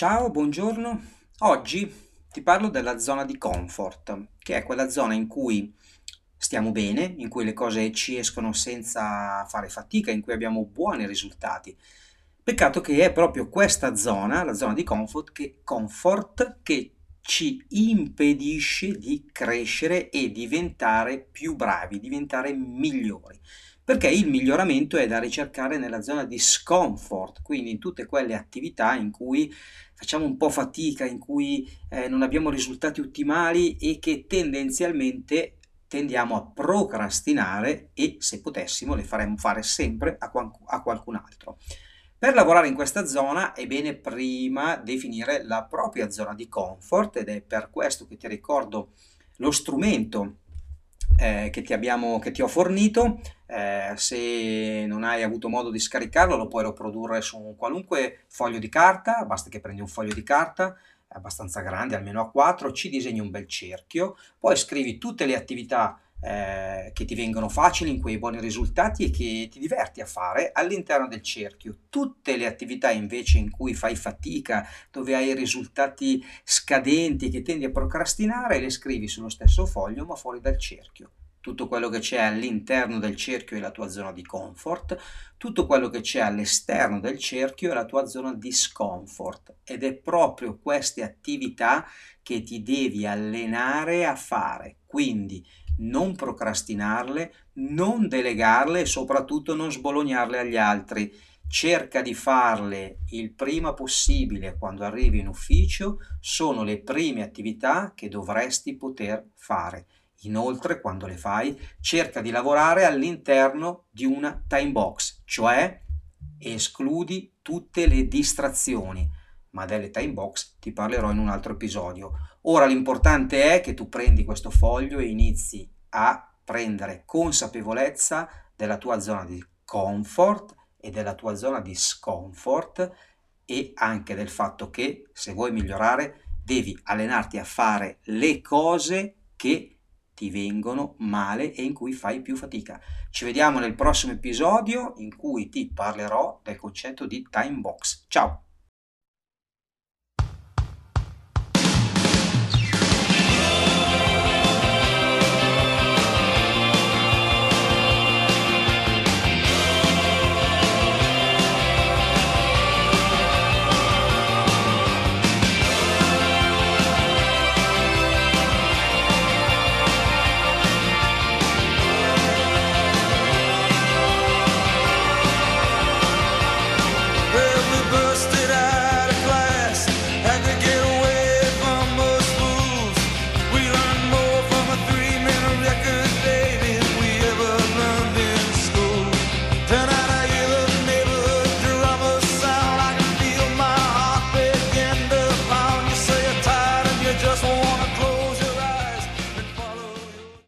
Ciao, buongiorno. Oggi ti parlo della zona di comfort, che è quella zona in cui stiamo bene, in cui le cose ci escono senza fare fatica, in cui abbiamo buoni risultati. Peccato che è proprio questa zona, la zona di comfort, che, comfort, che ci impedisce di crescere e diventare più bravi, diventare migliori. Perché il miglioramento è da ricercare nella zona di scomfort, quindi in tutte quelle attività in cui facciamo un po' fatica, in cui eh, non abbiamo risultati ottimali e che tendenzialmente tendiamo a procrastinare e se potessimo le faremmo fare sempre a, a qualcun altro. Per lavorare in questa zona è bene prima definire la propria zona di comfort ed è per questo che ti ricordo lo strumento eh, che, ti abbiamo, che ti ho fornito. Eh, se non hai avuto modo di scaricarlo lo puoi riprodurre su un qualunque foglio di carta, basta che prendi un foglio di carta abbastanza grande, almeno a 4, ci disegni un bel cerchio, poi scrivi tutte le attività eh, che ti vengono facili in quei buoni risultati e che ti diverti a fare all'interno del cerchio. Tutte le attività invece in cui fai fatica, dove hai risultati scadenti che tendi a procrastinare, le scrivi sullo stesso foglio ma fuori dal cerchio tutto quello che c'è all'interno del cerchio è la tua zona di comfort, tutto quello che c'è all'esterno del cerchio è la tua zona di scomfort ed è proprio queste attività che ti devi allenare a fare. Quindi non procrastinarle, non delegarle e soprattutto non sbolognarle agli altri. Cerca di farle il prima possibile quando arrivi in ufficio, sono le prime attività che dovresti poter fare. Inoltre, quando le fai, cerca di lavorare all'interno di una time box, cioè escludi tutte le distrazioni, ma delle time box ti parlerò in un altro episodio. Ora l'importante è che tu prendi questo foglio e inizi a prendere consapevolezza della tua zona di comfort e della tua zona di scomfort e anche del fatto che se vuoi migliorare devi allenarti a fare le cose che ti vengono male e in cui fai più fatica. Ci vediamo nel prossimo episodio in cui ti parlerò del concetto di time box. Ciao!